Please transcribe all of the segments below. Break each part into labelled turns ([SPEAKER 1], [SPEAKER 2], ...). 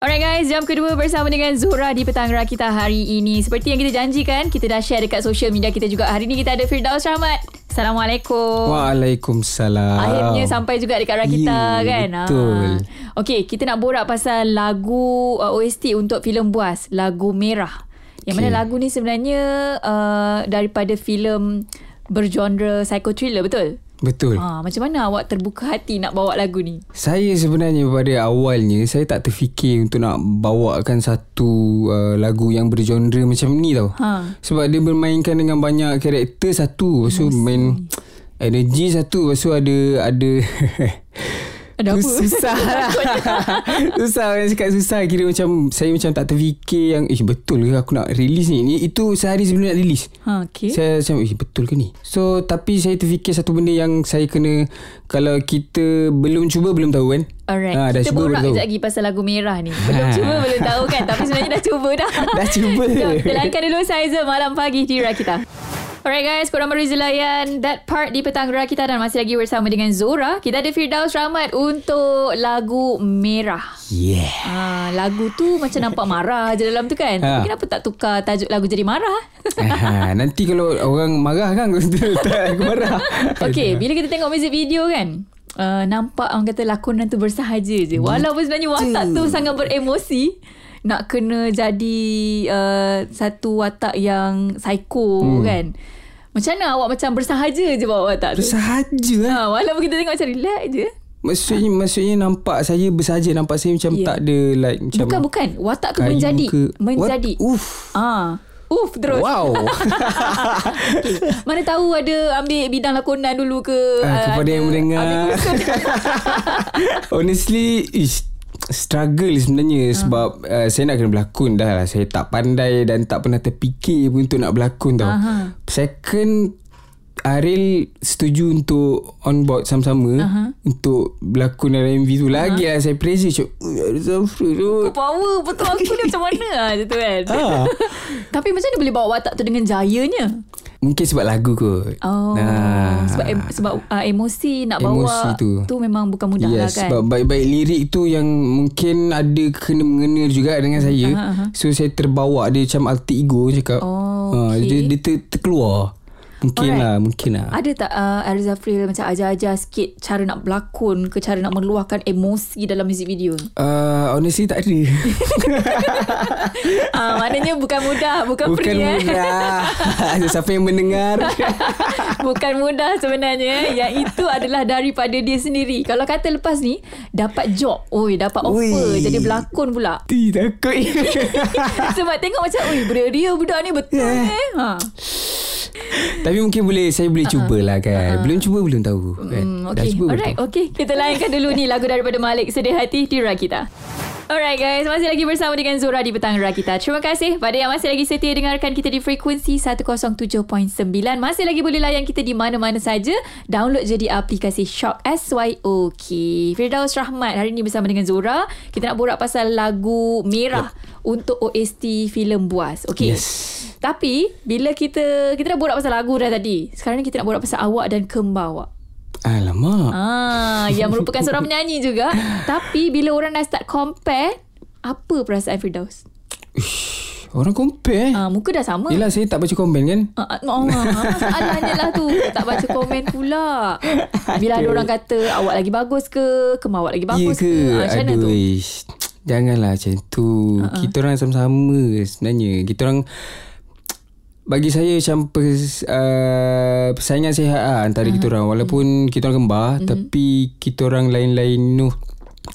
[SPEAKER 1] Alright guys, jam kedua bersama dengan Zura di Petang Rakita hari ini. Seperti yang kita janjikan, kita dah share dekat social media kita juga. Hari ini kita ada Firdaus Rahmat. Assalamualaikum.
[SPEAKER 2] Waalaikumsalam.
[SPEAKER 1] Akhirnya sampai juga dekat Rakita
[SPEAKER 2] Ya,
[SPEAKER 1] kan.
[SPEAKER 2] betul.
[SPEAKER 1] Ha. Okay, kita nak borak pasal lagu uh, OST untuk filem Buas, lagu Merah. Yang mana
[SPEAKER 2] Okay.
[SPEAKER 1] lagu ni sebenarnya uh, daripada filem bergenre psycho thriller, betul?
[SPEAKER 2] Betul.
[SPEAKER 1] Ha, macam mana awak terbuka hati nak bawa lagu ni?
[SPEAKER 2] Saya sebenarnya pada awalnya saya tak terfikir untuk nak bawakan satu uh, lagu yang bergenre macam ni tau.
[SPEAKER 1] Ha.
[SPEAKER 2] Sebab dia bermainkan dengan banyak karakter satu. Lepas tu main energi satu. Lepas tu ada ada
[SPEAKER 1] Ada apa?
[SPEAKER 2] Susah lah Susah orang cakap susah Kira macam Saya macam tak terfikir yang Eh betul ke aku nak release ni, ni Itu sehari sebelum nak release
[SPEAKER 1] Ha, okay.
[SPEAKER 2] Saya macam Eh betul ke ni So tapi saya terfikir Satu benda yang Saya kena Kalau kita Belum cuba Belum tahu kan
[SPEAKER 1] Alright,
[SPEAKER 2] Ah, dah
[SPEAKER 1] kita
[SPEAKER 2] cuba,
[SPEAKER 1] borak sekejap lagi pasal lagu merah ni. Belum cuba, belum tahu kan. Tapi sebenarnya dah cuba dah.
[SPEAKER 2] Dah cuba.
[SPEAKER 1] Jom, kita layankan dulu Saiza malam pagi di Rakita. Alright guys, korang baru layan that part di petang Rakita dan masih lagi bersama dengan Zora. Kita ada Firdaus Rahmat untuk lagu Merah.
[SPEAKER 2] Yeah
[SPEAKER 1] Ha, lagu tu macam nampak marah je dalam tu kan.
[SPEAKER 2] Ha.
[SPEAKER 1] Kenapa tak tukar tajuk lagu jadi marah?
[SPEAKER 2] ha, Nanti kalau orang marah kan aku marah
[SPEAKER 1] Okay, bila kita tengok music video kan, uh, nampak orang kata lakonan tu bersahaja je. Walaupun sebenarnya watak tu sangat beremosi, nak kena jadi uh, satu watak yang psycho hmm. kan. Macam mana awak macam bersahaja je bawa watak tu?
[SPEAKER 2] Bersahaja lah
[SPEAKER 1] Ha, walaupun kita tengok macam relax je.
[SPEAKER 2] Maksudnya maksudnya nampak saya bersahaja nampak saya macam
[SPEAKER 1] Ya.
[SPEAKER 2] tak ada like macam
[SPEAKER 1] Bukan, bukan. Watak tu menjadi.
[SPEAKER 2] ke.
[SPEAKER 1] Menjadi.
[SPEAKER 2] What? Uff.
[SPEAKER 1] Ah, Uf terus.
[SPEAKER 2] Wow.
[SPEAKER 1] Okay. Mana tahu ada ambil bidang lakonan dulu ke.
[SPEAKER 2] Ah, kepada
[SPEAKER 1] ada-
[SPEAKER 2] yang mendengar. Honestly ish, struggle sebenarnya sebab uh, saya nak kena berlakon dah lah. Saya tak pandai dan tak pernah terfikir pun untuk nak berlakon tau.
[SPEAKER 1] Aha.
[SPEAKER 2] Second Ariel setuju untuk on board sama-sama untuk berlakon dalam MV tu. Lagi lah saya pressure cuk. Zafrul tu.
[SPEAKER 1] Power betul aku ni macam mana lah macam tu kan.
[SPEAKER 2] Ah.
[SPEAKER 1] Tapi macam mana boleh bawa watak tu dengan jayanya?
[SPEAKER 2] Mungkin sebab lagu kot.
[SPEAKER 1] Oh,
[SPEAKER 2] Ah.
[SPEAKER 1] sebab em, sebab uh, emosi nak
[SPEAKER 2] Emosi
[SPEAKER 1] bawa
[SPEAKER 2] tu.
[SPEAKER 1] tu memang bukan mudah lah
[SPEAKER 2] yes,
[SPEAKER 1] kan.
[SPEAKER 2] sebab baik-baik lirik tu yang mungkin ada kena mengena juga dengan saya.
[SPEAKER 1] Aha.
[SPEAKER 2] So saya terbawa dia macam alter ego cakap.
[SPEAKER 1] Oh, okay.
[SPEAKER 2] dia, dia ter, terkeluar. Mungkin
[SPEAKER 1] Alright.
[SPEAKER 2] lah, mungkin lah.
[SPEAKER 1] Ada tak uh, Ariz Zafril macam ajar-ajar sikit cara nak berlakon ke cara nak meluahkan emosi dalam music video?
[SPEAKER 2] Uh, honestly tak ada.
[SPEAKER 1] Ah, maknanya bukan mudah, bukan,
[SPEAKER 2] Bukan
[SPEAKER 1] free eh.
[SPEAKER 2] mudah. Siapa yang mendengar.
[SPEAKER 1] Bukan mudah sebenarnya Yang itu adalah daripada dia sendiri Kalau kata lepas ni Dapat job Oi dapat offer
[SPEAKER 2] Ui.
[SPEAKER 1] Jadi berlakon pula
[SPEAKER 2] Ti takut.
[SPEAKER 1] Sebab tengok macam Ui beria budak ni betul
[SPEAKER 2] Yeah.
[SPEAKER 1] eh ha.
[SPEAKER 2] Tapi mungkin boleh saya boleh cubalah kan. Belum cuba belum tahu kan.
[SPEAKER 1] Hmm,
[SPEAKER 2] Dah
[SPEAKER 1] okay.
[SPEAKER 2] cuba
[SPEAKER 1] Alright, okay. Kita layankan dulu ni lagu daripada Malik Sedih Hati di Rakita. Alright guys, masih lagi bersama dengan Zura di Petang Rakita. Terima kasih pada yang masih lagi setia dengarkan kita di frekuensi 107.9. Masih lagi boleh layan kita di mana-mana saja. Download je di aplikasi Shock SYOK. Firdaus Rahmat hari ini bersama dengan Zura. Kita nak borak pasal lagu Merah untuk OST filem Buas. Okay.
[SPEAKER 2] Yes.
[SPEAKER 1] Tapi bila kita kita dah borak pasal lagu dah tadi. Sekarang ni kita nak borak pasal awak dan kembar awak.
[SPEAKER 2] Alamak.
[SPEAKER 1] Ah, yang merupakan seorang penyanyi juga. Tapi bila orang dah start compare, apa perasaan Firdaus?
[SPEAKER 2] Ish, orang compare.
[SPEAKER 1] Ah, muka dah sama.
[SPEAKER 2] Yelah saya tak baca komen kan.
[SPEAKER 1] Ah, ah, oh, masalahnya lah tu Tak baca komen pula Bila ada orang kata Awak lagi bagus ke Kemau awak lagi bagus
[SPEAKER 2] ya ke?
[SPEAKER 1] Ah, Macam mana tu
[SPEAKER 2] ish. Janganlah macam tu. Uh-uh. Kita orang sama-sama sebenarnya. Kita orang bagi saya macam pers, uh, persaingan sihat lah antara uh-huh. kita orang. Walaupun kita orang kembar uh-huh. tapi kita orang lain-lain noh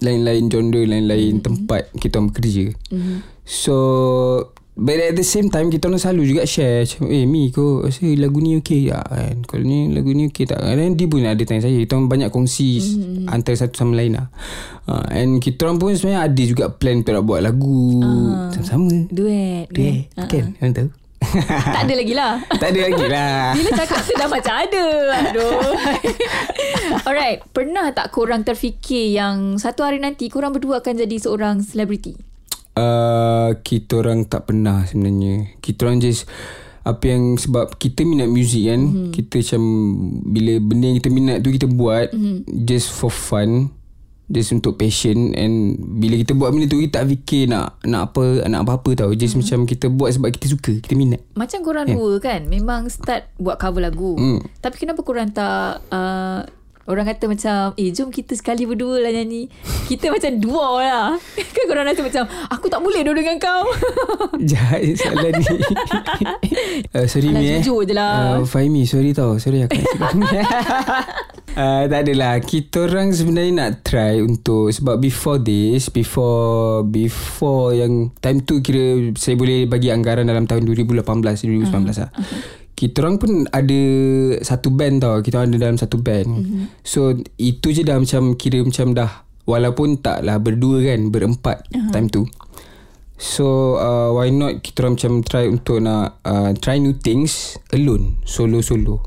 [SPEAKER 2] lain-lain genre, lain-lain uh-huh. tempat kita orang bekerja. Uh-huh. So But at the same time Kita orang selalu juga share Macam Eh Mi kau Rasa lagu ni okey tak kan Kalau ni lagu ni okey tak Dan dia pun ada tanya saya Kita orang banyak kongsi mm-hmm. Antara satu sama lain lah uh, And kita orang pun sebenarnya Ada juga plan Untuk nak buat lagu uh, Sama-sama
[SPEAKER 1] Duet
[SPEAKER 2] Duet
[SPEAKER 1] Ah,
[SPEAKER 2] Kan Orang tahu
[SPEAKER 1] Tak ada lagi lah
[SPEAKER 2] Tak ada lagi lah
[SPEAKER 1] Bila cakap tu dah macam ada. Aduh. Alright. Pernah tak korang terfikir Yang satu hari nanti Korang berdua akan jadi seorang selebriti?
[SPEAKER 2] Uh, Kita orang tak pernah sebenarnya. Kita orang just apa yang sebab kita minat muzik kan mm-hmm. kita macam bila benda yang kita minat tu kita buat mm-hmm. just for fun Just untuk passion And bila kita buat benda tu Kita tak fikir nak Nak apa Nak apa-apa tau. Just macam kita buat Sebab kita suka Kita minat.
[SPEAKER 1] Macam korang dua kan Memang start buat cover lagu.
[SPEAKER 2] Hmm.
[SPEAKER 1] Tapi kenapa korang tak uh, Orang kata macam Eh jom kita sekali berdua lah nyanyi. Kita macam duo lah. Kan korang rasa macam Aku tak boleh dua dengan kau.
[SPEAKER 2] Jahat salah ni. Uh, Sorry
[SPEAKER 1] Alah,
[SPEAKER 2] Mi eh.
[SPEAKER 1] jujur je lah.
[SPEAKER 2] uh, Fahimi sorry tau. Sorry aku uh, Tak adalah. Kita orang sebenarnya nak try Untuk Sebab before this Before Before yang Time tu kira Saya boleh bagi anggaran Dalam tahun 2018 2019 lah kita orang pun ada satu band tau. Kita orang ada dalam satu band. Mm-hmm. So itu je dah macam kira macam dah walaupun taklah berdua kan, berempat uh-huh. time tu. So uh, why not kita orang macam try untuk nak uh, try new things alone, solo-solo.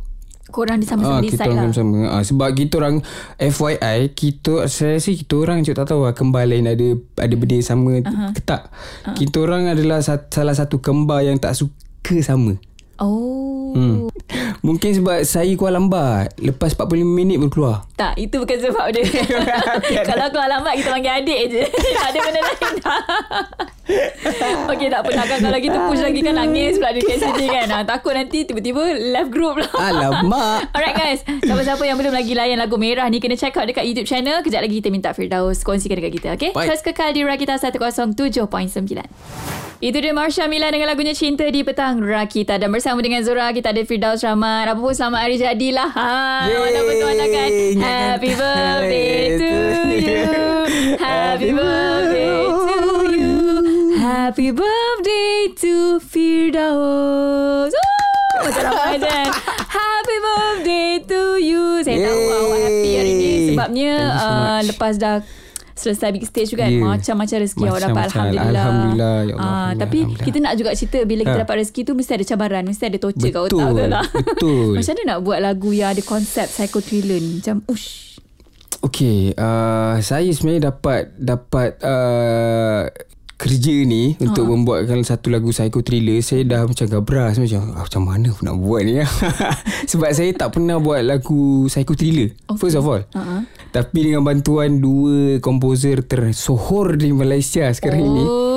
[SPEAKER 1] Korang di sama-sama
[SPEAKER 2] Ah,
[SPEAKER 1] decide
[SPEAKER 2] kita orang
[SPEAKER 1] lah
[SPEAKER 2] sama-sama. Ah, sebab kita orang FYI, kita saya rasa kita orang je tak tahu lah kembar lain ada ada benda yang sama uh-huh. ke tak. Uh-huh. Kita orang adalah sat, salah satu kembar yang tak suka sama.
[SPEAKER 1] Oh
[SPEAKER 2] Hmm. Mungkin sebab saya keluar lambat. Lepas 45 minit baru keluar.
[SPEAKER 1] Tak itu bukan sebab dia. Kalau aku lambat Kita panggil adik je. Tak ada benda lain Okay tak pernah kan Kalau kita push lagi kan. Nangis pula dia kat sini kan. Ah, Takut nanti Tiba-tiba left group lah
[SPEAKER 2] Alamak.
[SPEAKER 1] Alright guys. Siapa-siapa yang belum lagi layan lagu merah ni Kena check out dekat YouTube channel. Kejap lagi kita minta Firdaus Kongsikan dekat kita Okay
[SPEAKER 2] Baik.
[SPEAKER 1] Terus kekal di Rakita 107.9 itu dia Marsha Mila dengan lagunya Cinta di Petang. Rakita Dan bersama dengan Zora. Kita ada Firdaus Rahman. Apa pun selamat hari jadilah ha. Mana betul kan Happy birthday to you. Happy birthday to you. Happy birthday to Firdaus. Oh, Macam Ramadan Happy birthday to you. Saya tahu
[SPEAKER 2] Yeay.
[SPEAKER 1] awak happy hari ni Sebabnya
[SPEAKER 2] so
[SPEAKER 1] uh. Lepas dah Selesai big stage tu kan
[SPEAKER 2] Yeah.
[SPEAKER 1] Macam-macam rezeki awak dapat
[SPEAKER 2] Macam-macam.
[SPEAKER 1] Alhamdulillah
[SPEAKER 2] Alhamdulillah, ya Allah,
[SPEAKER 1] Ah, Tapi
[SPEAKER 2] Alhamdulillah.
[SPEAKER 1] kita nak juga cerita Bila kita
[SPEAKER 2] Ha.
[SPEAKER 1] dapat rezeki tu Mesti ada cabaran Mesti ada torture kat otak betul tak?
[SPEAKER 2] betul.
[SPEAKER 1] Macam mana nak buat lagu Yang ada konsep Psycho thriller ni Macam ush
[SPEAKER 2] Okay, uh, saya sebenarnya dapat dapat uh, kerja ni
[SPEAKER 1] Ha.
[SPEAKER 2] untuk membuatkan satu lagu psycho thriller. Saya dah macam gabra saya macam ah, macam mana aku nak buat ni Sebab saya tak pernah buat lagu psycho thriller. Okay. First of all.
[SPEAKER 1] Uh-huh.
[SPEAKER 2] Tapi dengan bantuan dua komposer tersohor di Malaysia sekarang ini.
[SPEAKER 1] Oh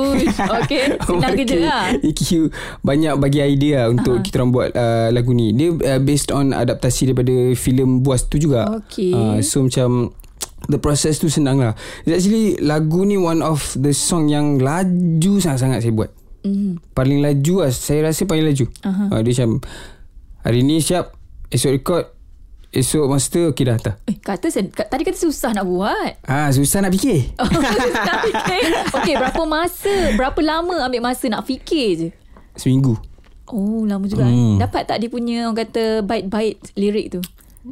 [SPEAKER 1] Okay Senang kerja lah
[SPEAKER 2] EQ banyak bagi idea uh-huh. untuk kita orang buat uh, lagu ni. Dia uh, based on adaptasi daripada filem Buas tu juga.
[SPEAKER 1] Okay.
[SPEAKER 2] Uh, so macam the process tu senang lah. It's actually lagu ni one of the song yang laju sangat-sangat saya buat.
[SPEAKER 1] mm.
[SPEAKER 2] Paling laju lah. Saya rasa paling laju. Uh-huh. Uh, dia macam hari ni siap. Esok record. Esok master. Okay dah tak.
[SPEAKER 1] Eh kata Tadi kata susah nak buat
[SPEAKER 2] Ah susah nak fikir.
[SPEAKER 1] Oh, Susah fikir Okay berapa masa Berapa lama ambil masa Nak fikir je
[SPEAKER 2] Seminggu.
[SPEAKER 1] Oh lama juga
[SPEAKER 2] Hmm.
[SPEAKER 1] hmm. Dapat tak dia punya Orang kata Bait-bait lirik tu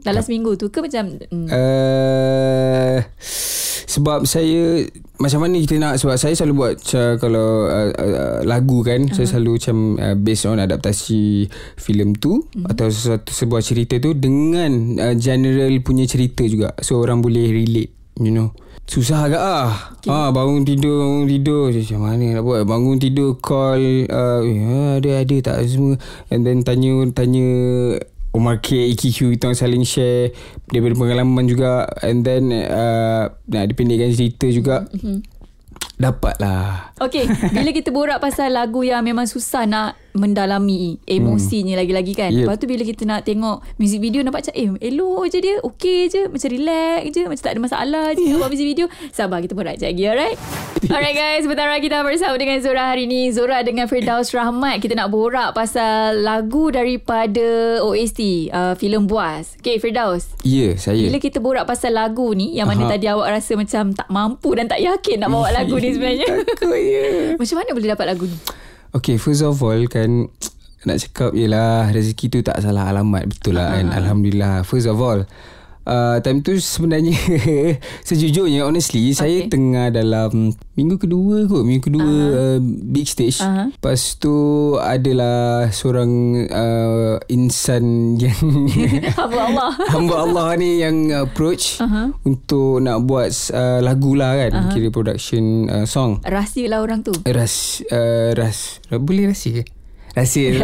[SPEAKER 1] Dalam seminggu tu ke macam hmm.
[SPEAKER 2] Uh, sebab saya macam mana kita nak sebab saya selalu buat uh, kalau uh, uh, lagu kan uh-huh. saya selalu macam uh, based on adaptasi filem tu uh-huh. atau sesuatu sebuah cerita tu dengan uh, general punya cerita juga. So orang boleh relate you know. Susah agak ah. Okay. ah bangun tidur bangun tidur. Macam mana nak buat? Bangun tidur call uh, eh, ada ada tak? Semua. And then tanya tanya Omar K, EQQ kita orang saling share daripada pengalaman juga. And then uh, nak dipendekkan cerita juga. Mm-hmm. dapat lah
[SPEAKER 1] Okay Bila kita borak pasal lagu Yang memang susah nak Mendalami Emosinya hmm. lagi-lagi kan
[SPEAKER 2] Yep.
[SPEAKER 1] Lepas tu bila kita nak tengok Music video nampak macam Eh elok je dia Okay je Macam relax je Macam tak ada masalah je yeah. Buat music video Sabar kita borak sekejap lagi Alright Alright guys Sebentar kita bersama dengan Zora hari ni Zora dengan Firdaus Rahmat Kita nak borak pasal Lagu daripada OST uh, Filem Buas Okay Firdaus
[SPEAKER 2] ya yeah, saya
[SPEAKER 1] bila kita borak pasal lagu ni Yang mana
[SPEAKER 2] Aha.
[SPEAKER 1] tadi awak rasa macam Tak mampu dan tak yakin Nak bawa lagu ni sebenarnya
[SPEAKER 2] takutnya
[SPEAKER 1] Macam mana boleh dapat lagu ni?
[SPEAKER 2] Okay first of all kan Nak cakap Yelah rezeki tu tak salah alamat Betul lah kan? Alhamdulillah. First of all uh, Time tu sebenarnya Sejujurnya honestly okay. Saya tengah dalam Minggu kedua kot Minggu kedua uh-huh. uh, Big stage
[SPEAKER 1] Aha.
[SPEAKER 2] Lepas tu Adalah Seorang uh, Insan yang
[SPEAKER 1] Hamba Allah
[SPEAKER 2] Hamba Allah ni yang approach
[SPEAKER 1] Aha.
[SPEAKER 2] Untuk nak buat uh, lagu lah kan Kira production uh, song
[SPEAKER 1] Rahsia lah orang tu
[SPEAKER 2] Ras uh, Ras Boleh rahsia ke? Rahsia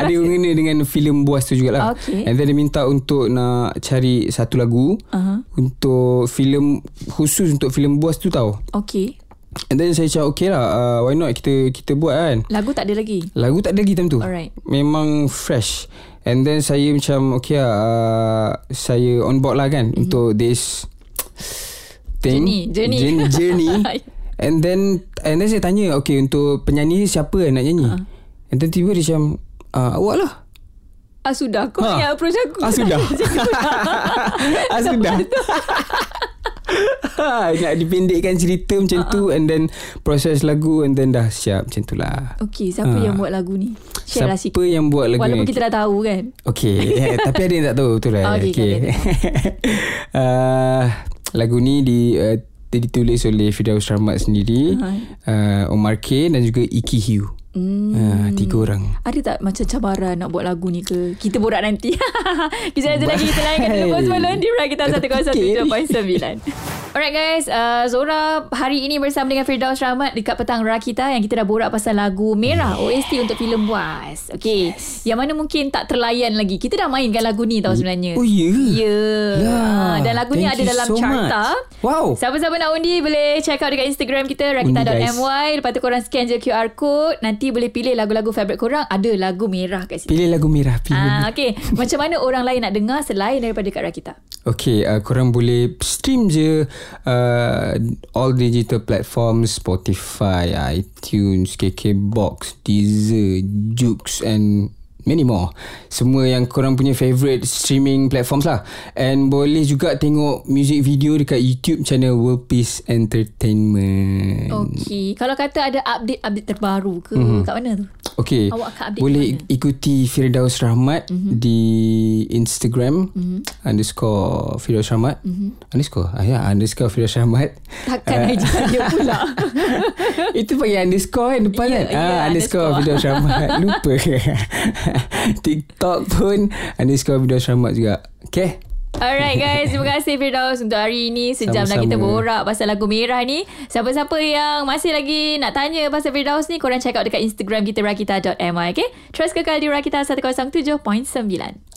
[SPEAKER 2] Ada hubungan dengan filem Buas tu jugalah
[SPEAKER 1] Okay.
[SPEAKER 2] And then dia minta untuk Nak cari satu lagu
[SPEAKER 1] Uh-huh.
[SPEAKER 2] Untuk filem Khusus untuk filem Buas tu tau
[SPEAKER 1] Okay.
[SPEAKER 2] And then saya cakap Okay lah uh, Why not kita kita buat kan
[SPEAKER 1] Lagu tak ada lagi.
[SPEAKER 2] Lagu tak ada lagi time tu
[SPEAKER 1] Alright.
[SPEAKER 2] Memang fresh And then saya macam Okay lah uh, Saya on board lah kan mm-hmm. Untuk this Thing
[SPEAKER 1] journey. Journey,
[SPEAKER 2] journey. And then And then saya tanya Okay untuk penyanyi Siapa yang nak nyanyi uh. And then tiba dia macam uh, Awak lah
[SPEAKER 1] Ah sudah kau
[SPEAKER 2] Ha.
[SPEAKER 1] yang approach aku.
[SPEAKER 2] Ah sudah Ah sudah Nak dipendekkan cerita macam tu And then Proses lagu And then dah siap Macam tu lah
[SPEAKER 1] Okey, siapa
[SPEAKER 2] Ha.
[SPEAKER 1] yang buat lagu ni? Share lah
[SPEAKER 2] Siapa
[SPEAKER 1] sikit.
[SPEAKER 2] yang buat lagu
[SPEAKER 1] Walaupun
[SPEAKER 2] ni
[SPEAKER 1] kita dah tahu kan.
[SPEAKER 2] Okay eh, Tapi ada yang tak tahu Betul lah
[SPEAKER 1] okay,
[SPEAKER 2] okay.
[SPEAKER 1] okay,
[SPEAKER 2] uh, Lagu ni di uh, ditulis oleh Firdaus Rahmat sendiri
[SPEAKER 1] Uh-huh.
[SPEAKER 2] uh, Omar K Dan juga Iki Hugh
[SPEAKER 1] Hmm.
[SPEAKER 2] uh, Tiga orang
[SPEAKER 1] Ada tak macam cabaran nak buat lagu ni ke? Kita borak nanti. Kita ada lagi kita layankan dulu bos balon di Rakita 107.9. Alright guys, uh, Zora hari ini bersama dengan Firdaus Rahmat dekat petang Rakita yang kita dah borak pasal lagu Merah OST untuk filem Buas. Okay. Yes. Yang mana mungkin tak terlayan lagi. Kita dah mainkan lagu ni tau sebenarnya.
[SPEAKER 2] Oh ya
[SPEAKER 1] Ya.
[SPEAKER 2] Lah,
[SPEAKER 1] Ah, dan lagu ni
[SPEAKER 2] thank
[SPEAKER 1] ada
[SPEAKER 2] you
[SPEAKER 1] dalam
[SPEAKER 2] so
[SPEAKER 1] carta.
[SPEAKER 2] much. Wow.
[SPEAKER 1] Siapa-siapa nak undi boleh check out dekat Instagram kita rakita.my. Lepas tu korang scan je QR code. Nanti boleh pilih lagu-lagu favourite korang. Ada lagu merah kat situ.
[SPEAKER 2] Pilih lagu merah Pilih
[SPEAKER 1] Ah, okay. Macam mana orang lain nak dengar selain daripada kat Rakita?
[SPEAKER 2] Okay, uh, korang boleh stream je uh, all digital platforms Spotify, iTunes, KKBox, Deezer, Joox and many more. Semua yang korang punya favourite streaming platforms lah. And boleh juga tengok music video dekat YouTube channel World Peace Entertainment.
[SPEAKER 1] Okay. Kalau kata ada update-update terbaru ke, mm-hmm. kat mana tu?
[SPEAKER 2] Okay.
[SPEAKER 1] Awak
[SPEAKER 2] Boleh
[SPEAKER 1] mana?
[SPEAKER 2] ikuti Firdaus Rahmat mm-hmm. di Instagram mm-hmm. underscore Firdaus Rahmat mm-hmm. underscore ah, ya underscore Firdaus Rahmat.
[SPEAKER 1] Takkan uh, dia pula.
[SPEAKER 2] Itu pakai underscore kan depan
[SPEAKER 1] Ya,
[SPEAKER 2] kan?
[SPEAKER 1] ya,
[SPEAKER 2] ah,
[SPEAKER 1] underscore.
[SPEAKER 2] Firdaus Rahmat. Lupa. TikTok pun underscore Firdaus Rahmat juga. Okay.
[SPEAKER 1] Alright guys, terima kasih Firdaus untuk hari ini. Sejam dah
[SPEAKER 2] Sama-sama.
[SPEAKER 1] kita borak pasal lagu merah ni. Siapa-siapa yang masih lagi nak tanya pasal Firdaus ni, korang check out dekat Instagram kita rakita.my okay? Terus kekal di Rakita 107.9.